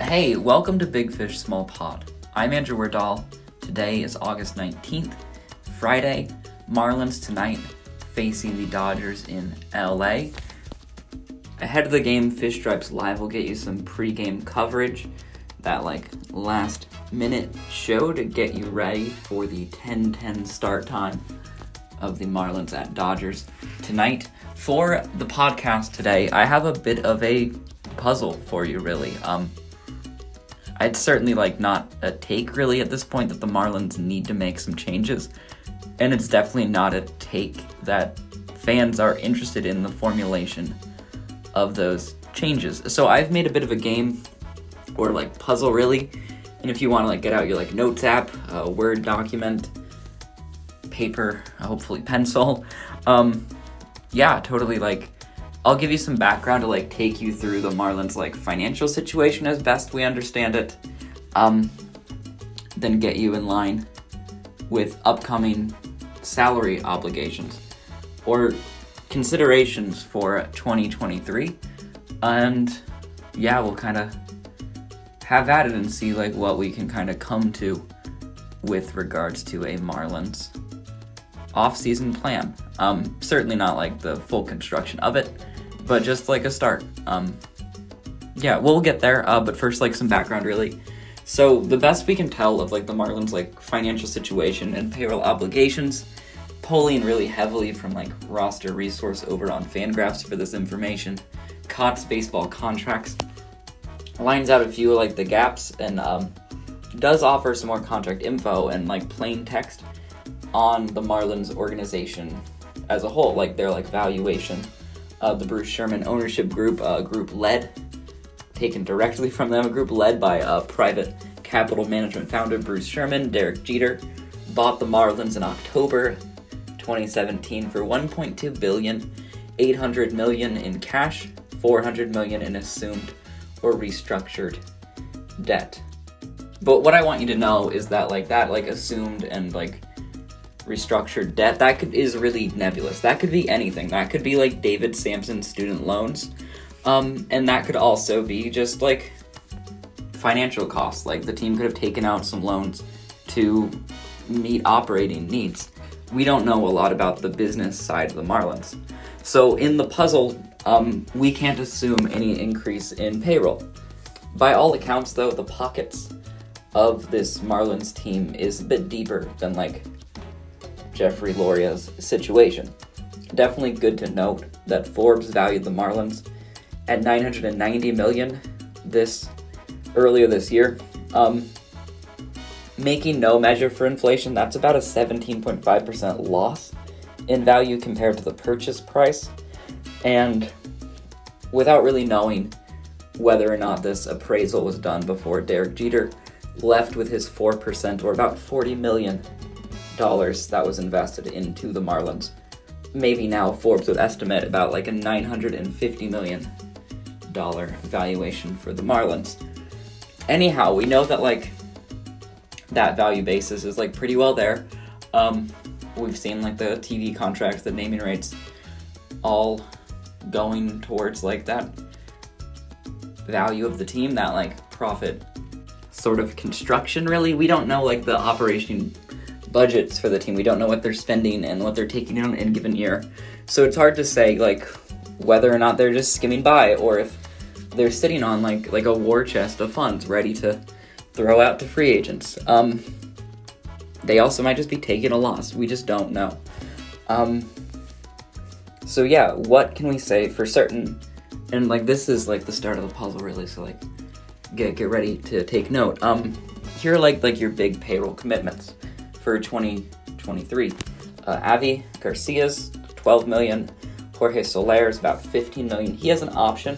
Hey, welcome to Big Fish Small Pod. I'm Andrew Werdahl. Today is August 19th, Friday. Marlins tonight facing the Dodgers in LA. Ahead of the game, Fish Stripes Live will get you some pre-game coverage, that like last minute show to get you ready for the 10-10 start time of the Marlins at Dodgers tonight. For the podcast today, I have a bit of a puzzle for you really. Um I'd certainly like not a take really at this point that the Marlins need to make some changes. And it's definitely not a take that fans are interested in the formulation of those changes. So I've made a bit of a game or like puzzle really. And if you want to like get out your like notes app, a Word document, paper, hopefully pencil, um, yeah, totally like I'll give you some background to like take you through the Marlins like financial situation as best we understand it. Um, then get you in line with upcoming salary obligations or considerations for 2023. And yeah, we'll kind of have at it and see like what we can kind of come to with regards to a Marlins off-season plan. Um, certainly not like the full construction of it, but just like a start. Um, yeah, we'll get there. Uh, but first, like some background, really. So the best we can tell of like the Marlins' like financial situation and payroll obligations, pulling really heavily from like roster resource over on Fangraphs for this information, Cots baseball contracts, lines out a few like the gaps and um, does offer some more contract info and like plain text on the Marlins organization as a whole, like their like valuation uh, the Bruce Sherman ownership group, a uh, group led, taken directly from them, a group led by a private capital management founder Bruce Sherman, Derek Jeter, bought the Marlins in October 2017 for 1.2 billion, 800 million in cash, 400 million in assumed or restructured debt. But what I want you to know is that like that like assumed and like restructured debt, that could is really nebulous. That could be anything. That could be like David Samson student loans. Um, and that could also be just like financial costs. Like the team could have taken out some loans to meet operating needs. We don't know a lot about the business side of the Marlins. So in the puzzle, um, we can't assume any increase in payroll. By all accounts, though, the pockets of this Marlins team is a bit deeper than like Jeffrey Loria's situation. Definitely good to note that Forbes valued the Marlins at 990 million this earlier this year. Um, making no measure for inflation, that's about a 17.5% loss in value compared to the purchase price. And without really knowing whether or not this appraisal was done before Derek Jeter left with his 4% or about 40 million dollars that was invested into the Marlins. Maybe now Forbes would estimate about like a 950 million dollar valuation for the Marlins. Anyhow, we know that like that value basis is like pretty well there. Um, we've seen like the TV contracts, the naming rights, all going towards like that value of the team, that like profit sort of construction. Really, we don't know like the operation budgets for the team. We don't know what they're spending and what they're taking in in a given year. So it's hard to say like whether or not they're just skimming by or if they're sitting on like like a war chest of funds ready to throw out to free agents. Um, they also might just be taking a loss. We just don't know. Um, so yeah, what can we say for certain? And like this is like the start of the puzzle, really. So like, get get ready to take note. Um, here are like like your big payroll commitments for 2023. Uh, Avi Garcia's 12 million. Jorge Soler is about 15 million. He has an option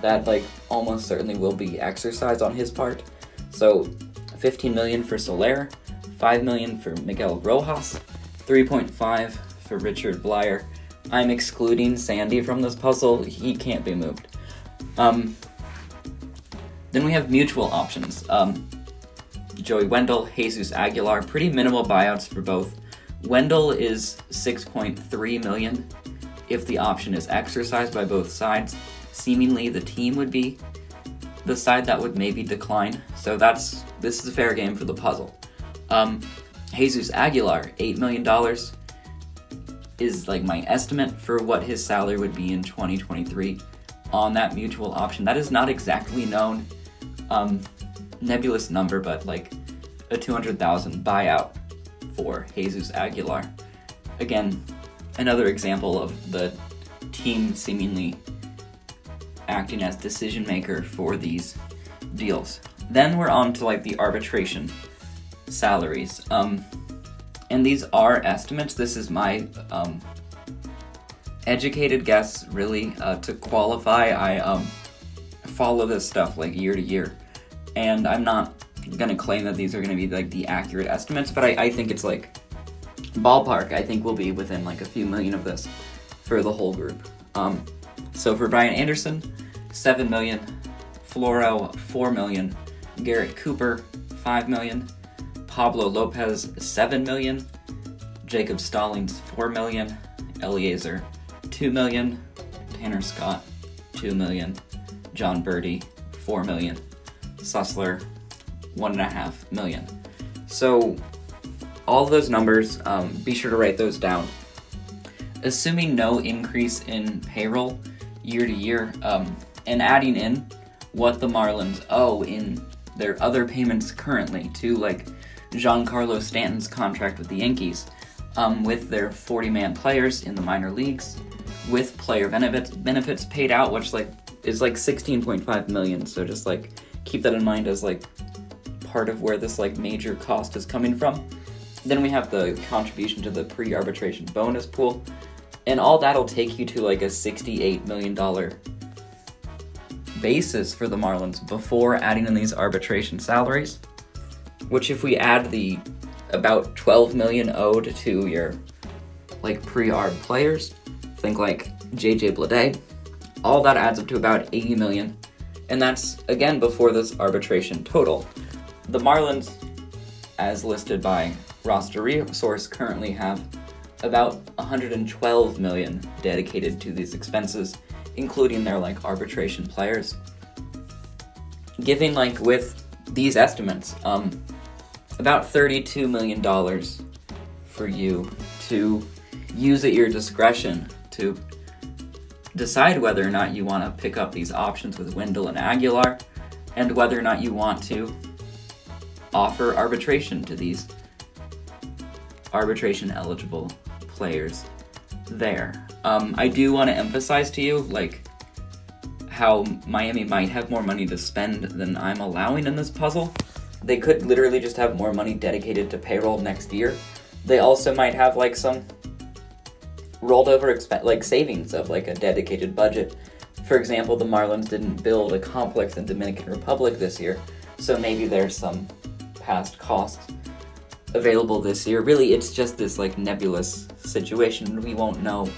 that like almost certainly will be exercised on his part. So 15 million for Soler, 5 million for Miguel Rojas, 3.5 for Richard Bleier. I'm excluding Sandy from this puzzle. He can't be moved. Um, then we have mutual options. Um, Joey Wendle, Jesus Aguilar, pretty minimal buyouts for both. Wendle is 6.3 million. If the option is exercised by both sides, seemingly the team would be the side that would maybe decline. So that's this is a fair game for the puzzle. Um, Jesus Aguilar, eight million dollars, is like my estimate for what his salary would be in 2023 on that mutual option. That is not exactly known, um, nebulous number, but like a 200,000 buyout for Jesus Aguilar. Again, another example of the team seemingly acting as decision maker for these deals. Then we're on to like the arbitration salaries. Um, and these are estimates. This is my um, educated guess, really. Uh, to qualify, I um, follow this stuff like year to year. And I'm not gonna claim that these are gonna be like the accurate estimates, but I, I think it's like ballpark. I think we'll be within like a few million of this for the whole group. Um, so for Brian Anderson, seven million. Floro, four million. Garrett Cooper, five million. Pablo Lopez, seven million. Jacob Stallings, four million. Elieser, two million. Tanner Scott, two million. Jon Berti, four million. Sussler, one and a half million. So, all those numbers, um, be sure to write those down. Assuming no increase in payroll year to year, um, and adding in what the Marlins owe in their other payments currently to like Giancarlo Stanton's contract with the Yankees, um, with their 40 man players in the minor leagues, with player benefits benefits paid out, which like is like 16.5 million. So just like keep that in mind as like part of where this like major cost is coming from. Then we have the contribution to the pre-arbitration bonus pool, and all that'll take you to like a 68 million dollar basis for the Marlins before adding in these arbitration salaries. Which, if we add the about 12 million owed to your like pre-arb players, think like JJ Bleday, all that adds up to about 80 million, and that's again before this arbitration total. The Marlins, as listed by Roster Resource, currently have about 112 million dedicated to these expenses, including their like arbitration players. Giving like with these estimates, um, about 32 million dollars for you to use at your discretion to decide whether or not you want to pick up these options with Wendle and Aguilar, and whether or not you want to offer arbitration to these arbitration eligible players there. Um, I do want to emphasize to you, like, how Miami might have more money to spend than I'm allowing in this puzzle. They could literally just have more money dedicated to payroll next year. They also might have, like, some rolled over exp- like savings of like a dedicated budget. For example, the Marlins didn't build a complex in Dominican Republic this year, so maybe there's some past costs available this year. Really, it's just this like nebulous situation. We won't know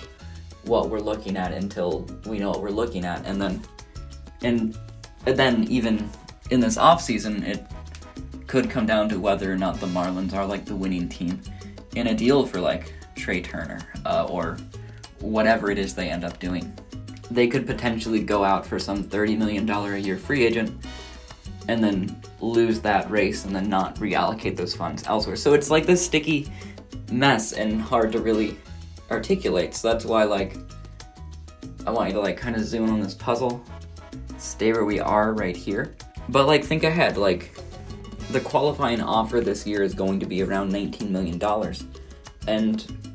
what we're looking at until we know what we're looking at, and then and then even in this off season, it could come down to whether or not the Marlins are like the winning team in a deal for like Trea Turner uh, or whatever it is they end up doing. They could potentially go out for some $30 million a year free agent and then lose that race and then not reallocate those funds elsewhere. So it's like this sticky mess and hard to really articulate. So that's why like I want you to like kind of zoom on this puzzle, stay where we are right here. But like think ahead, like the qualifying offer this year is going to be around 19 million dollars. And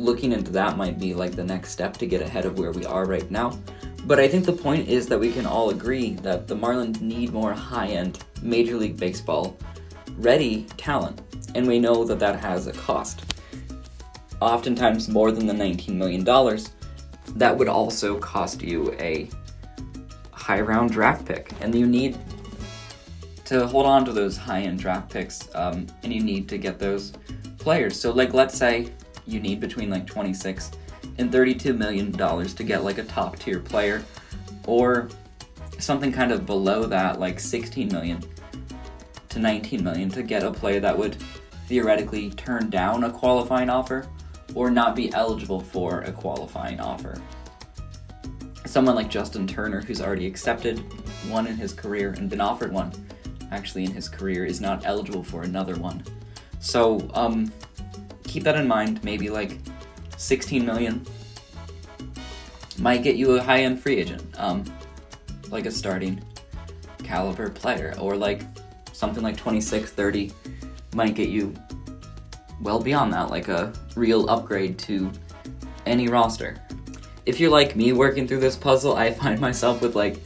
looking into that might be like the next step to get ahead of where we are right now. But I think the point is that we can all agree that the Marlins need more high-end Major League Baseball ready talent, and we know that that has a cost. Oftentimes more than the $19 million. That would also cost you a high round draft pick, and you need to hold on to those high end draft picks, um, and you need to get those players. So, like, let's say you need between like 26 and 32 million dollars to get like a top tier player, or something kind of below that, like 16 million to 19 million, to get a player that would theoretically turn down a qualifying offer or not be eligible for a qualifying offer. Someone like Justin Turner, who's already accepted one in his career and been offered one actually in his career, is not eligible for another one. So, um, keep that in mind. Maybe like 16 million might get you a high end free agent, um, like a starting caliber player, or like something like 26, 30 might get you well beyond that, like a real upgrade to any roster. If you're like me working through this puzzle, I find myself with like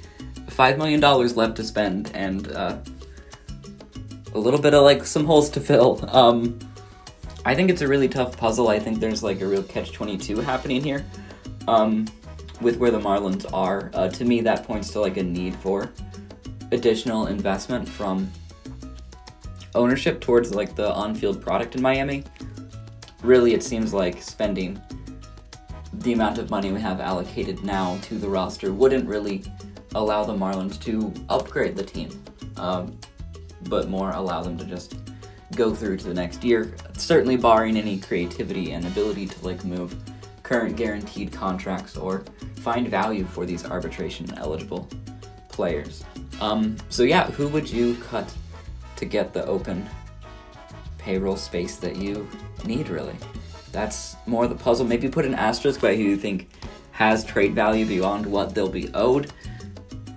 $5 million left to spend and uh, a little bit of like some holes to fill. Um, I think it's a really tough puzzle. I think there's like a real catch 22 happening here um, with where the Marlins are. Uh, to me, that points to like a need for additional investment from ownership towards like the on-field product in Miami. Really, it seems like spending the amount of money we have allocated now to the roster wouldn't really allow the Marlins to upgrade the team, um, but more allow them to just go through to the next year. Certainly, barring any creativity and ability to like move current guaranteed contracts or find value for these arbitration eligible players. Um, so yeah, who would you cut to get the open payroll space that you need, really. That's more the puzzle. Maybe put an asterisk by who you think has trade value beyond what they'll be owed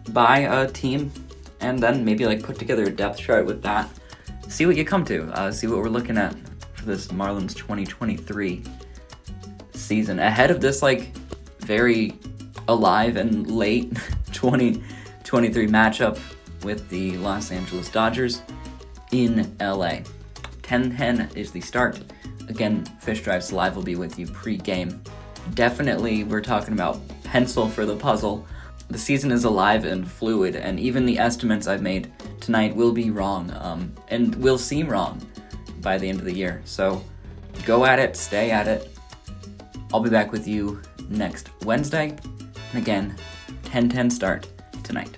by a team, and then maybe like put together a depth chart with that. See what you come to. Uh, see what we're looking at for this Marlins 2023 season. Ahead of this, like, very alive and late 2023 matchup with the Los Angeles Dodgers in LA. 10-10 is the start. Again, Fish Stripes Live will be with you pre-game. Definitely, we're talking about pencil for the puzzle. The season is alive and fluid, and even the estimates I've made tonight will be wrong, um, and will seem wrong by the end of the year. So go at it, stay at it. I'll be back with you next Wednesday. And again, 10 10 start tonight.